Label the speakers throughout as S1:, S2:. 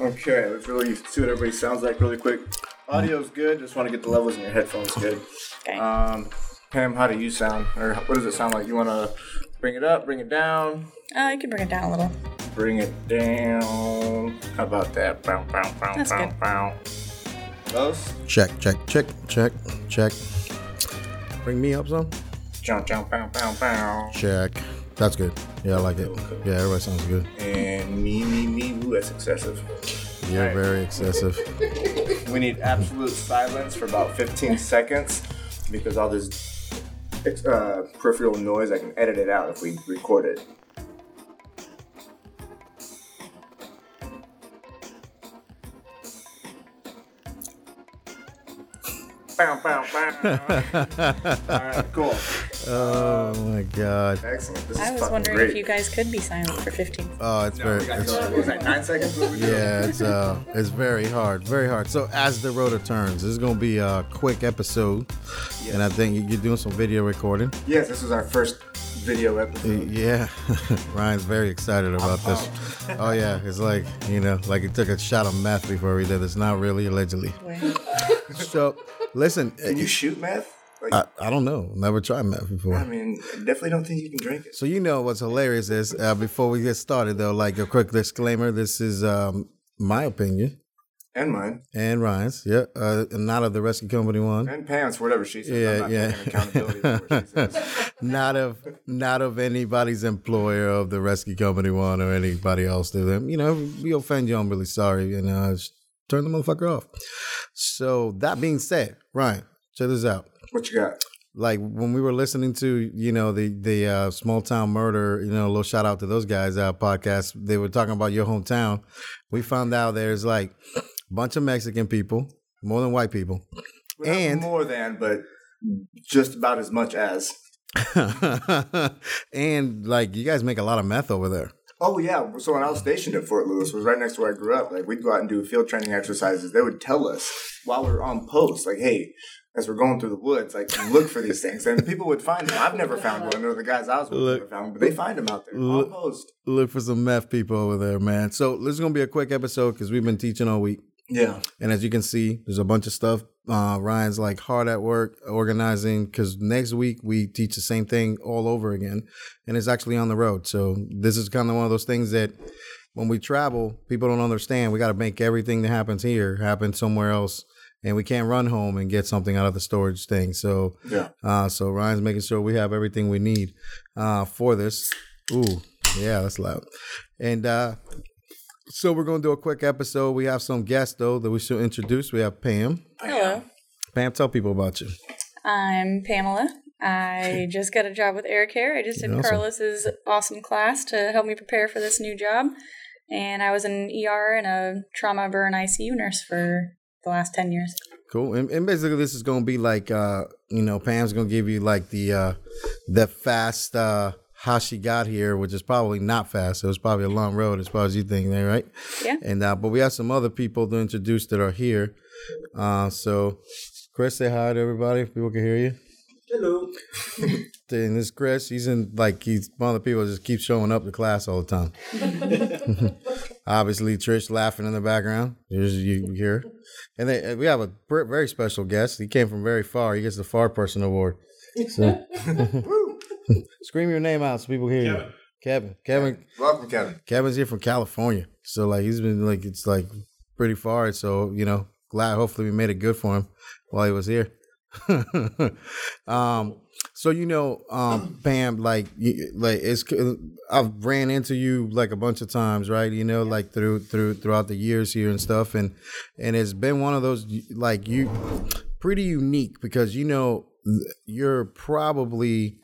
S1: Okay, let's really see what everybody sounds like really quick. Audio's good. Just want to get the levels in your headphones good.
S2: Okay.
S1: Um, Pam, how do you sound? Or what does it sound like? You want to bring it up, bring it down,
S2: Uh, I can bring it down a little.
S1: bring it down. How about that? Bow, bow, bow,
S2: That's
S1: bow,
S2: good.
S1: bow. Those?
S3: Check, check, check, check, check. Bring me up some.
S1: Jump, jump, bow, bow, bow.
S3: Check. That's good. Yeah, I like it. Yeah, everybody sounds good.
S1: And me, me, me. Ooh, that's excessive.
S3: You're
S1: Alright.
S3: very excessive.
S1: We need absolute silence for about 15 seconds because all this uh, peripheral noise, I can edit it out if we record it. Bow, bow, bow. All right, cool.
S3: Oh my god.
S1: Excellent. This is
S2: I was wondering
S1: great.
S2: if you guys could be silent for 15.
S3: Oh, it's
S1: No,
S3: very.
S1: we
S3: It's,
S1: till- was that, nine seconds? What we doing?
S3: yeah, it's uh, it's very hard, very hard. So as the rotor turns, this is gonna be a quick episode, and I think you- you're doing some video recording.
S1: Yes, this is our first video episode.
S3: Yeah, Ryan's very excited about this. Oh yeah, it's like you know, like he took a shot of meth before he did this. Not really, allegedly. So listen,
S1: Can you shoot meth? Like,
S3: I, I don't know. Never tried meth before.
S1: I mean, definitely don't think you can drink it.
S3: So you know what's hilarious is uh, before we get started though, like a quick disclaimer: this is um, my opinion
S1: And mine.
S3: and Ryan's, yeah, uh, not of the rescue company one,
S1: And pants, whatever she says.
S3: Yeah, yeah.
S1: accountability for what she says.
S3: not of not of anybody's employer of the rescue company one or anybody else. To them, you know, we offend you, I'm really sorry. You know, just turn the motherfucker off. So that being said, Ryan, check this out.
S1: What you got?
S3: like when we were listening to you know the the uh, small town murder you know a little shout out to those guys uh, podcast they were talking about your hometown we found out there's like a bunch of mexican people more than white people
S1: Well,
S3: And-
S1: more than, but just about as much as.
S3: and like you guys make a lot of meth over there
S1: Oh yeah. So when I was stationed at Fort Lewis, was right next to where I grew up. Like we'd go out and do field training exercises. They would tell us while we were on post, like, "Hey, as we're going through the woods, like look for these things." And people would find them. I've never found one. Or the guys I was with
S3: Look.
S1: never found, one, but they find them out there
S3: Look.
S1: post.
S3: look for some meth people over there man so this is gonna be a quick episode because we've been teaching all week
S1: Yeah.
S3: And as you can see, there's a bunch of stuff. Uh, Ryan's like hard at work organizing because next week we teach the same thing all over again, and it's actually on the road. So this is kind of one of those things that when we travel, people don't understand. We got to make everything that happens here happen somewhere else, and we can't run home and get something out of the storage thing. So,
S1: Yeah.
S3: uh, so Ryan's making sure we have everything we need uh, for this. Ooh, yeah, that's loud. And uh, so we're gonna do a quick episode. We have some guests though that we should introduce. We have Pam.
S2: Hello.
S3: Pam, tell people about you.
S2: I'm Pamela. I just got a job with Air Care. I just did
S3: Awesome.
S2: Carlos's awesome class to help me prepare for this new job. And I was an ER and a trauma burn ICU nurse for the last 10 years.
S3: Cool. And, and basically, this is gonna be like, uh, you know, Pam's gonna give you like the uh, the fast uh, how she got here, which is probably not fast. It was probably a long road as far as you think, there, right?
S2: Yeah.
S3: And uh, but we have some other people to introduce that are here. Uh, so, Chris, say hi to everybody. If people can hear you.
S1: Hello.
S3: And this Chris, he's in like he's one of the people that just keeps showing up to class all the time. Obviously, Trish laughing in the background. There's you hear, and then we have a very special guest. He came from very far. He gets the far person award. So, scream your name out so people hear you. Kevin. Kevin.
S1: Welcome, Kevin.
S3: Kevin's here from California. So like he's been like it's like pretty far. So you know, glad hopefully we made it good for him while he was here. um, so you know, um, Pam, like you, like it's I've ran into you like a bunch of times, right? You know, like through through throughout the years here and stuff, and and it's been one of those like you pretty unique because you know you're probably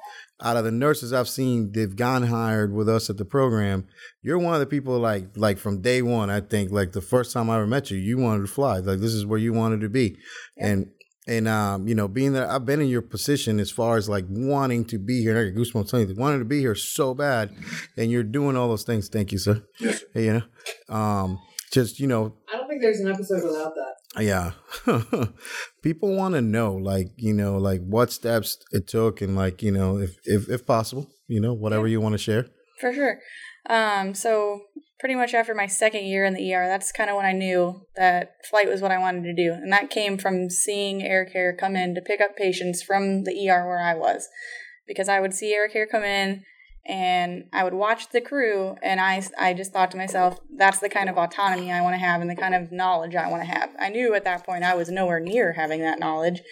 S3: out of the nurses I've seen they've gone hired with us at the program, you're one of the people like like from day one, I think, like the first time I ever met you, you wanted to fly. Like this is where you wanted to be. And and um, you know, being that I've been in your position as far as like wanting to be here, and I get goosebumps telling you, wanting to be here so bad, and you're doing all those things. Thank you, sir.
S1: Yes.
S3: Hey, you know, um, just you know,
S4: I don't think there's an episode without that.
S3: yeah. People want to know, like, you know, like what steps it took and like, you know, if if, if possible, you know, whatever you want to share.
S2: For sure. Um, so pretty much after my second year in the ER, that's kind of when I knew that flight was what I wanted to do. And that came from seeing Air Care come in to pick up patients from the ER where I was. Because I would see Air Care come in and I would watch the crew and I, I just thought to myself, that's the kind of autonomy I want to have and the kind of knowledge I want to have. I knew at that point I was nowhere near having that knowledge,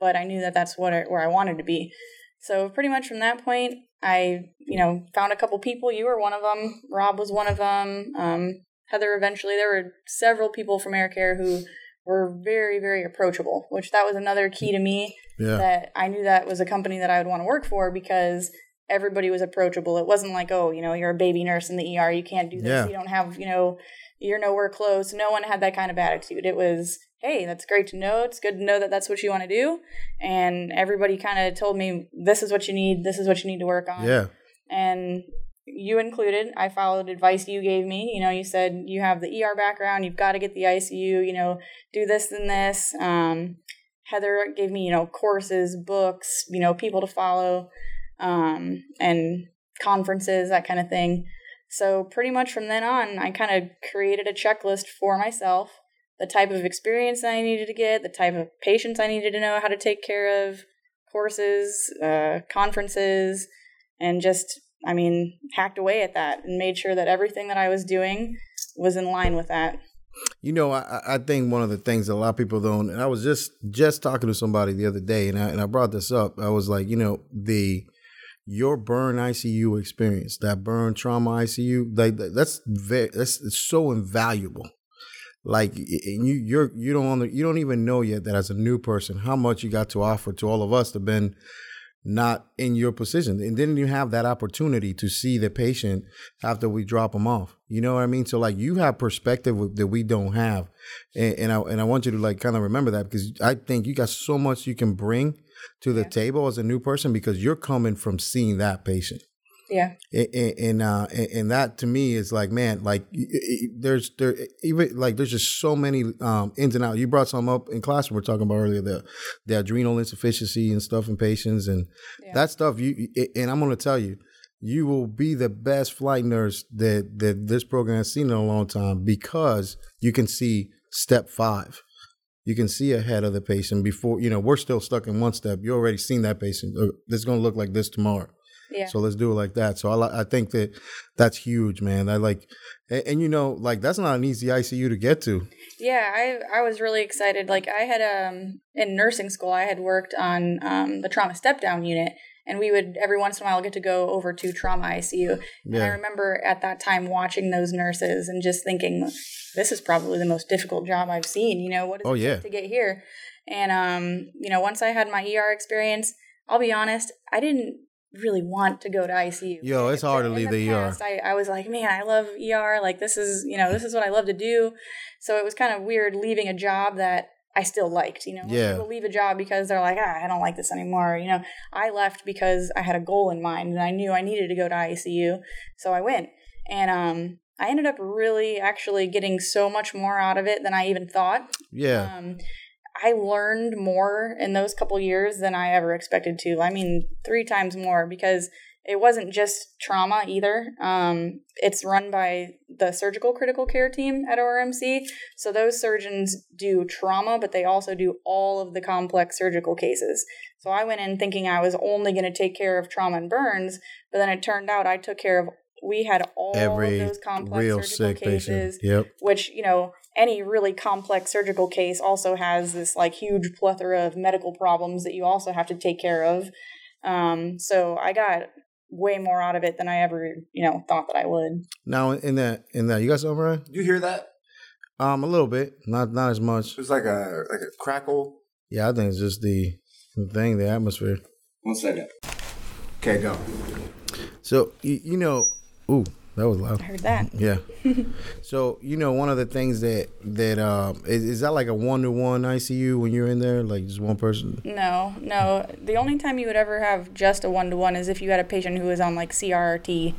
S2: but I knew that that's what I, where I wanted to be. So pretty much from that point, I, you know, found a couple people. You were one of them. Rob was one of them. Um, Heather eventually. There were several people from Air Care who were very, very approachable, which that was another key to me. Yeah. That I knew that was a company that I would want to work for because everybody was approachable. It wasn't like, oh, you know, you're a baby nurse in the ER, you can't do this. Yeah. You don't have, you know, you're nowhere close. No one had that kind of attitude. It was, hey, that's great to know. It's good to know that that's what you want to do. And everybody kind of told me, this is what you need. This is what you need to work on.
S3: Yeah.
S2: And you included, I followed advice you gave me. You know, you said you have the ER background, you've got to get the ICU, you know, do this and this. Um, Heather gave me, you know, courses, books, you know, people to follow, um, and conferences, that kind of thing. So, pretty much from then on, I kind of created a checklist for myself the type of experience I needed to get, the type of patients I needed to know how to take care of, courses, uh, conferences, and just, I mean, hacked away at that and made sure that everything that I was doing was in line with that.
S3: You know, I, I think one of the things that a lot of people don't, and I was just just talking to somebody the other day, and I and I brought this up. I was like, you know, the your burn ICU experience, that burn trauma ICU, like that's very that's so invaluable like and you you're you don't want you don't even know yet that as a new person how much you got to offer to all of us that been not in your position. And didn't you have that opportunity to see the patient after we drop them off. You know what i mean? So like you have perspective that we don't have. And, and i and i want you to like kind of remember that because i think you got so much you can bring to the yeah. table as a new person because you're coming from seeing that patient
S2: yeah.
S3: And and, uh, and that to me is like man, like there's there even like there's just so many um, ins and outs. You brought some up in class we are talking about earlier the the adrenal insufficiency and stuff in patients and yeah. that stuff. You and I'm gonna tell you, you will be the best flight nurse that that this program has seen in a long time because you can see step five. You can see ahead of the patient before you know we're still stuck in one step. You already seen that patient. This is gonna look like this tomorrow.
S2: Yeah.
S3: So let's do it like that. So I I think that that's huge, man. I like, and, and, you know, like that's not an easy ICU to get to.
S2: Yeah, I I was really excited. Like I had um in nursing school, I had worked on um the trauma step down unit, and we would every once in a while get to go over to trauma ICU. And yeah. I remember at that time watching those nurses and just thinking, this is probably the most difficult job I've seen. You know, what is
S3: oh, yeah.
S2: to get here? And um, you know, once I had my ER experience, I'll be honest, I didn't really want to go to ICU.
S3: Yo, it's hard to leave the, the
S2: past, ER. I, I was like, man, I love ER. Like this is, you know, this is what I love to do. So it was kind of weird leaving a job that I still liked. You know,
S3: yeah.
S2: people leave a job because they're like, ah, I don't like this anymore. You know, I left because I had a goal in mind and I knew I needed to go to ICU, so I went. And um, I ended up really actually getting so much more out of it than I even thought.
S3: Yeah.
S2: Um, I learned more in those couple years than I ever expected to. I mean, three times more because it wasn't just trauma either. Um, it's run by the surgical critical care team at ORMC. So those surgeons do trauma, but they also do all of the complex surgical cases. So I went in thinking I was only going to take care of trauma and burns, but then it turned out I took care of we had all Every of those complex real surgical cases,
S3: yep.
S2: which you know any really complex surgical case also has this like huge plethora of medical problems that you also have to take care of. Um, so I got way more out of it than I ever, you know, thought that I would.
S3: Now in that in that you got something, Ryan?
S1: You hear that?
S3: Um, a little bit, not not as much.
S1: It's like a like a crackle.
S3: Yeah, I think it's just the, the thing, the atmosphere.
S1: One second. Okay, go.
S3: So you, you know, ooh, that was loud.
S2: I heard that.
S3: Yeah. so you know, one of the things that that um, is, is that like a one to one ICU when you're in there, like just one person?
S2: No, no. The only time you would ever have just a one to one is if you had a patient who was on like CRRT.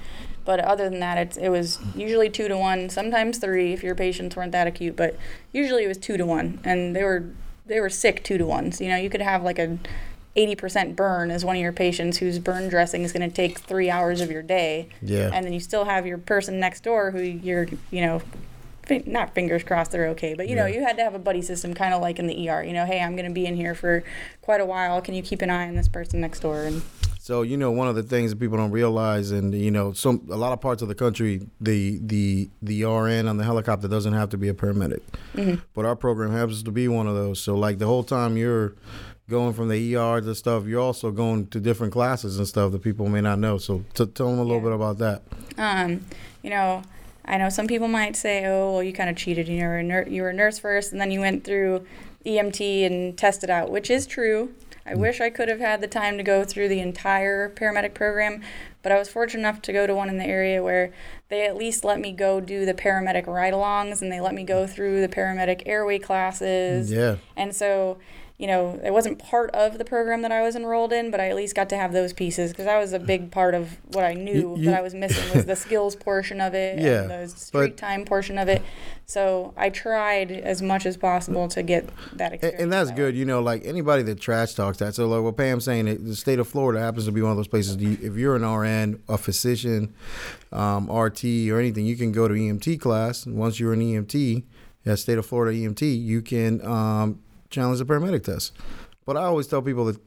S2: But other than that, it's it was usually two to one, sometimes three if your patients weren't that acute. But usually it was two to one, and they were they were sick two to ones. You know, you could have like a 80% burn is one of your patients whose burn dressing is going to take three hours of your day.
S3: Yeah.
S2: And then you still have your person next door who you're, you know, not fingers crossed they're okay, but you know, you had to have a buddy system kind of like in the ER. You know, hey, I'm going to be in here for quite a while. Can you keep an eye on this person next door? And
S3: So you know, one of the things that people don't realize, and you know, some a lot of parts of the country, the the the RN on the helicopter doesn't have to be a paramedic, but our program happens to be one of those. So like the whole time you're going from the ER to stuff, you're also going to different classes and stuff that people may not know. So t- tell them a little
S2: Yeah.
S3: bit about that.
S2: um, you know, I know some people might say, "Oh, well, you kind of cheated. You were a ner- you were a nurse first, and then you went through EMT and tested out," which is true. I wish I could have had the time to go through the entire paramedic program, but I was fortunate enough to go to one in the area where they at least let me go do the paramedic ride-alongs, and they let me go through the paramedic airway classes.
S3: Yeah.
S2: And so, you know, it wasn't part of the program that I was enrolled in, but I at least got to have those pieces because that was a big part of what I knew
S3: you-
S2: that I was missing was the skills portion of it
S3: Yeah,
S2: and the street time portion of it. So I tried as much as possible to get that
S3: And,
S2: experience.
S3: and that's
S2: that
S3: good, you know. Like anybody that trash talks that. So, like what Pam's saying, it- the state of Florida happens to be one of those places. You, if you're an RN, a physician, um, RT, or anything, you can go to EMT class. And once you're an EMT, at state of Florida EMT, you can um, challenge the paramedic test. But I always tell people that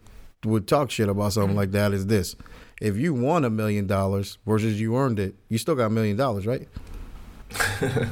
S3: would talk shit about something like that is this: if you won a million dollars versus you earned it, you still got a million dollars, right?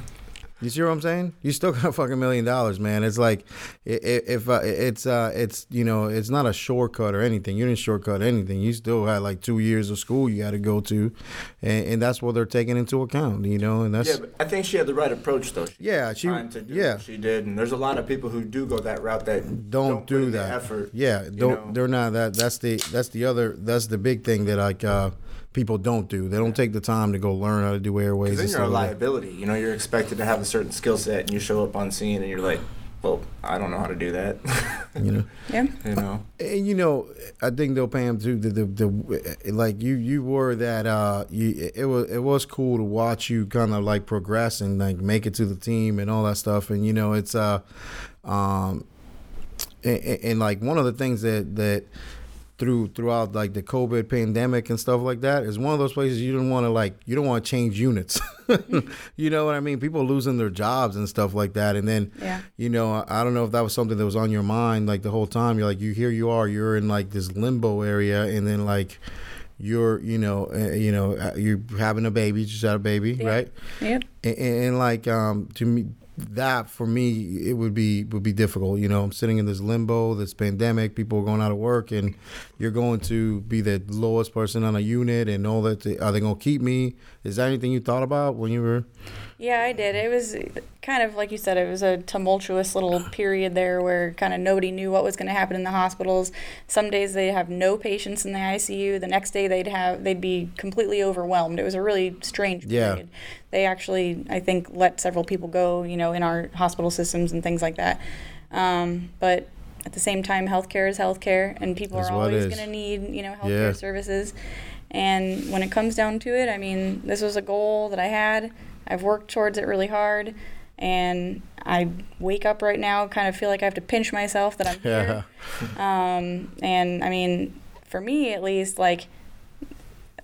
S3: You see what I'm saying? You still got a fucking million dollars, man. It's like if uh, it's uh, it's you know it's not a shortcut or anything. You didn't shortcut anything. You still had like two years of school you got to go to, and, and that's what they're taking into account. You know, and that's
S1: Yeah, but I think she had the right approach though. She
S3: Yeah, she-
S1: trying to do
S3: yeah.
S1: she did, and there's a lot of people who do go that route that
S3: don't,
S1: put
S3: do that.
S1: effort.
S3: Yeah, don't.
S1: know?
S3: They're not that. That's the that's the other. That's the big thing that like uh, people don't do. They don't take the time to go learn how to do airways.
S1: Then
S3: and
S1: you're a
S3: stuff like that.
S1: liability. You know, you're expected to have a certain skill set, and you show up on scene, and you're like, "Well, I don't know how to do that."
S3: You know.
S2: Yeah.
S1: you know,
S3: And you know, I think though, Pam, too, the the, the like you you were that uh, you it was it was cool to watch you kind of like progress and like make it to the team and all that stuff. And you know, it's uh, um, and, and, and like one of the things that that through throughout like the COVID pandemic and stuff like that is one of those places you don't want to like you don't want to change units. you know what I mean? People losing their jobs and stuff like that, and then
S2: Yeah.
S3: you know I, don't know if that was something that was on your mind like the whole time. You're like you here you are you're in like this limbo area, and then like you're you know uh, you know uh, you're having a baby, you just had a baby,
S2: Yeah.
S3: right?
S2: Yep.
S3: and, and, and like um to me that for me it would be would be difficult you know? I'm sitting in this limbo this pandemic people are going out of work and you're going to be the lowest person on a unit and all that are they going to keep me is that anything you thought about when you were
S2: Yeah, I did. It was kind of like you said, it was a tumultuous little period there where kind of nobody knew what was going to happen in the hospitals. Some days they'd have no patients in the ICU. The next day they'd have they'd be completely overwhelmed. It was a really strange
S3: Yeah.
S2: period. They actually, I think, let several people go, you know, in our hospital systems and things like that. Um, but at the same time, healthcare is healthcare, and people
S3: That's
S2: are always going to need, you know, healthcare
S3: Yeah.
S2: services. And when it comes down to it, I mean, this was a goal that I had. I've worked towards it really hard. And I wake up right now, kind of feel like I have to pinch myself that I'm here. Yeah. Um, and I mean, for me at least, like,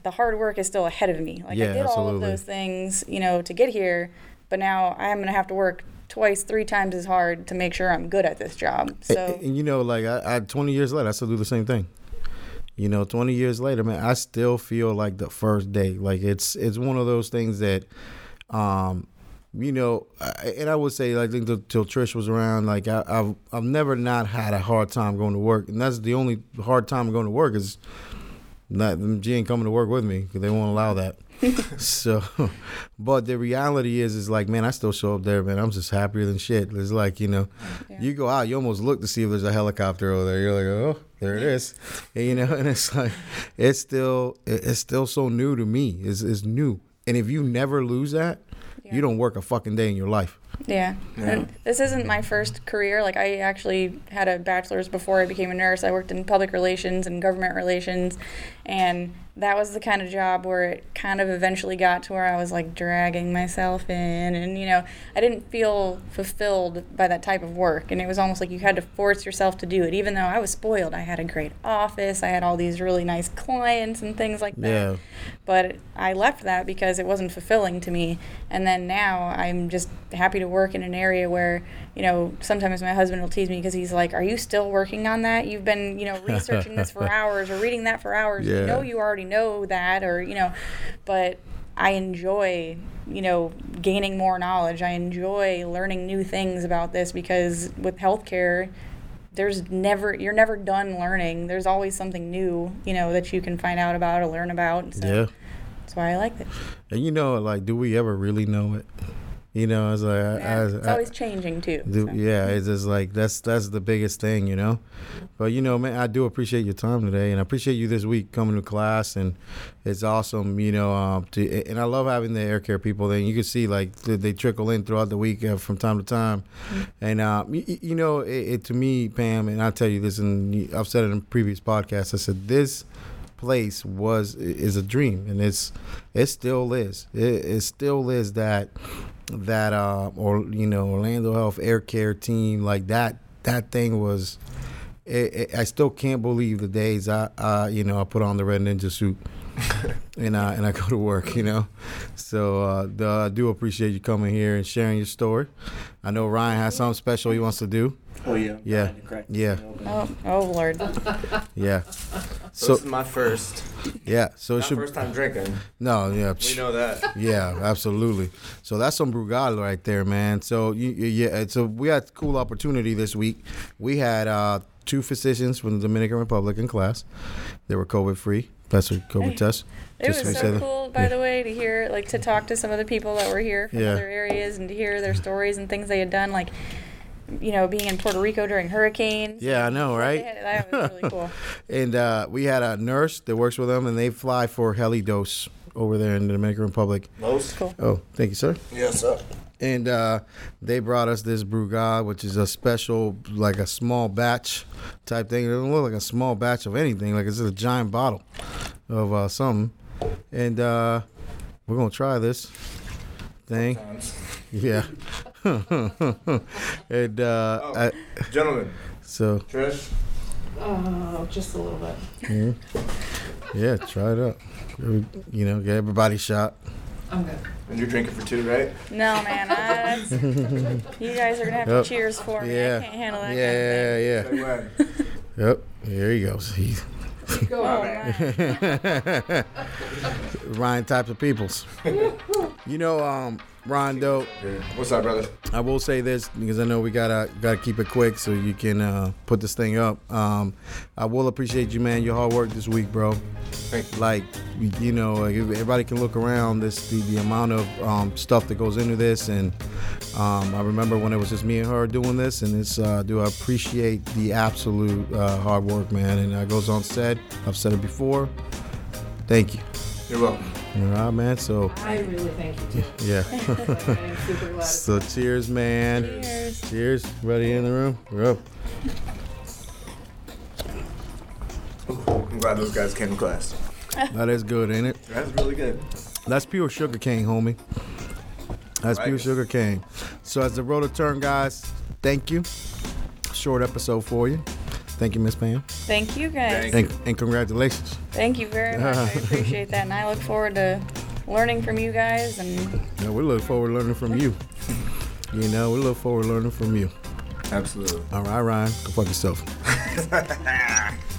S2: the hard work is still ahead of me. Like,
S3: Yeah,
S2: I did all of those things, you know, to get here. But now I'm going to have to work twice, three times as hard to make sure I'm good at this job.
S3: and,
S2: So,
S3: and you know like I, I 20 years later i still do the same thing you know 20 years later man i still feel like the first day like it's it's one of those things that um you know I, and i would say like, till trish was around like I, i've i've never not had a hard time going to work and that's the only hard time going to work is not them G ain't coming to work with me because they won't allow that. so, but the reality is, is like, man, I still show up there, man. I'm just happier than shit. It's like, you know,
S2: Yeah.
S3: you go out, you almost look to see if there's a helicopter over there. You're like, oh, there it is, and, you know, and it's like, it's still, it's still so new to me. It's, it's new, and if you never lose that,
S2: Yeah.
S3: you don't work a fucking day in your life.
S2: Yeah.
S1: Yeah.
S2: This isn't my first career. Like I actually had a bachelor's before I became a nurse. I worked in public relations and government relations and that was the kind of job where it kind of eventually got to where I was like dragging myself in and you know, I didn't feel fulfilled by that type of work and it was almost like you had to force yourself to do it even though I was spoiled. I had a great office, I had all these really nice clients and things like that.
S3: Yeah.
S2: But I left that because it wasn't fulfilling to me. And then now I'm just happy to work in an area where, you know, sometimes my husband will tease me because he's like, Are you still working on that? You've been, you know, researching this for hours or reading that for hours.
S3: Yeah.
S2: You know, you already know that, or, you know, but I enjoy, you know, gaining more knowledge. I enjoy learning new things about this because with healthcare, there's never you're never done learning. There's always something new, you know, that you can find out about or learn about. So
S3: Yeah.
S2: that's why I like it.
S3: And you know, like, do we ever really know it? You know, it's like, I,
S2: Yeah,
S3: I-
S2: it's
S3: I-
S2: always changing too.
S3: Do,
S2: so.
S3: yeah, it's just like that's that's the biggest thing, you know. But you know, man, I do appreciate your time today, and I appreciate you this week coming to class, and it's awesome, you know. Um, to and I love having the air care people. Then you can see like they, trickle in throughout the week uh, from time to time, and uh, you, you know, it, it to me, Pam, and I tell you this, and I've said it in previous podcasts. I said this place was is a dream and it's it still is it, it still is that that uh or you know Orlando Health Air Care team like that that thing was it, it, I still can't believe the days I uh you know I put on the red ninja suit and I and I go to work you know so uh the, I do appreciate you coming here and sharing your story I know Ryan has something special he wants to do
S5: Oh yeah.
S3: Yeah.
S5: Behind the crack.
S3: Yeah.
S2: Oh, oh Lord.
S3: yeah
S1: So,
S3: so
S1: this is my first,
S3: yeah so it
S1: not
S3: should
S1: first time drinking.
S3: no yeah
S1: We know that.
S3: Yeah, absolutely. So that's some Brugal right there, man. So you, you- yeah, so we had a cool opportunity this week. We had uh, two physicians from the Dominican Republic in class. They were COVID free. That's a COVID
S2: Hey,
S3: test.
S2: It
S3: Just
S2: was so
S3: said it.
S2: cool, by the way, to hear like to talk to some of the people that were here from
S3: Yeah.
S2: other areas and to hear their stories and things they had done, like you know, being in Puerto Rico during hurricanes.
S3: Yeah, I know, right?
S2: had- That was really cool.
S3: And uh, we had a nurse that works with them, and they fly for Helidosa over there in the Dominican Republic.
S1: Most.
S2: Cool.
S3: Oh, thank you, sir.
S1: Yes, sir.
S3: And uh, they brought us this Brugal, which is a special, like a small batch type thing. It doesn't look like a small batch of anything, like it's a giant bottle of uh, something. And uh, we're gonna try this thing.
S1: Times.
S3: Yeah. and uh,
S1: Oh.
S3: I,
S1: Gentlemen,
S3: so
S1: Trish,
S4: Oh, just a little bit.
S3: yeah, try it out. You know, get everybody shot.
S4: I'm good.
S1: And you're drinking for two, right?
S2: No, man, I, you guys are gonna have
S3: Yep.
S2: to cheers for me.
S3: Yeah.
S2: I can't handle that.
S3: Yeah,
S2: kind of thing.
S3: yeah,
S1: Say when.
S3: Yep. Here he goes. He,
S4: Go
S2: Oh,
S4: on.
S3: Ryan types of peoples. you know, um, Rondo,
S1: Yeah. What's up, brother?
S3: I will say this because I know we gotta gotta keep it quick so you can uh, put this thing up. Um, I will appreciate you, man. Your hard work this week, bro.
S1: Thank you.
S3: Like, you- know, everybody can look around this the, the amount of um, stuff that goes into this, and um, I remember when it was just me and her doing this, and it's uh, do I appreciate the absolute uh, hard work, man. And that goes on said. I've said it before. Thank you.
S1: You're welcome.
S3: All right, man. So
S4: I really thank you too.
S3: yeah.
S4: Like, I am super glad.
S3: so cheers, man.
S2: Cheers.
S3: Cheers. Everybody in the room? We're up.
S1: I'm glad those guys came to class.
S3: That is good, ain't it?
S1: That's really good.
S3: That's pure sugar cane, homie. That's
S1: Right.
S3: pure sugar cane. So as the rotor turn, guys, thank you. Short episode for you. Thank you, Miss Pam.
S2: Thank you guys.
S1: Thank
S3: And, and congratulations.
S2: Thank you very much. I appreciate that, and I look forward to learning from you guys. And
S3: Yeah, we look forward to learning from you. You know, we look forward to learning from you.
S1: Absolutely.
S3: All right, Ryan, go fuck yourself.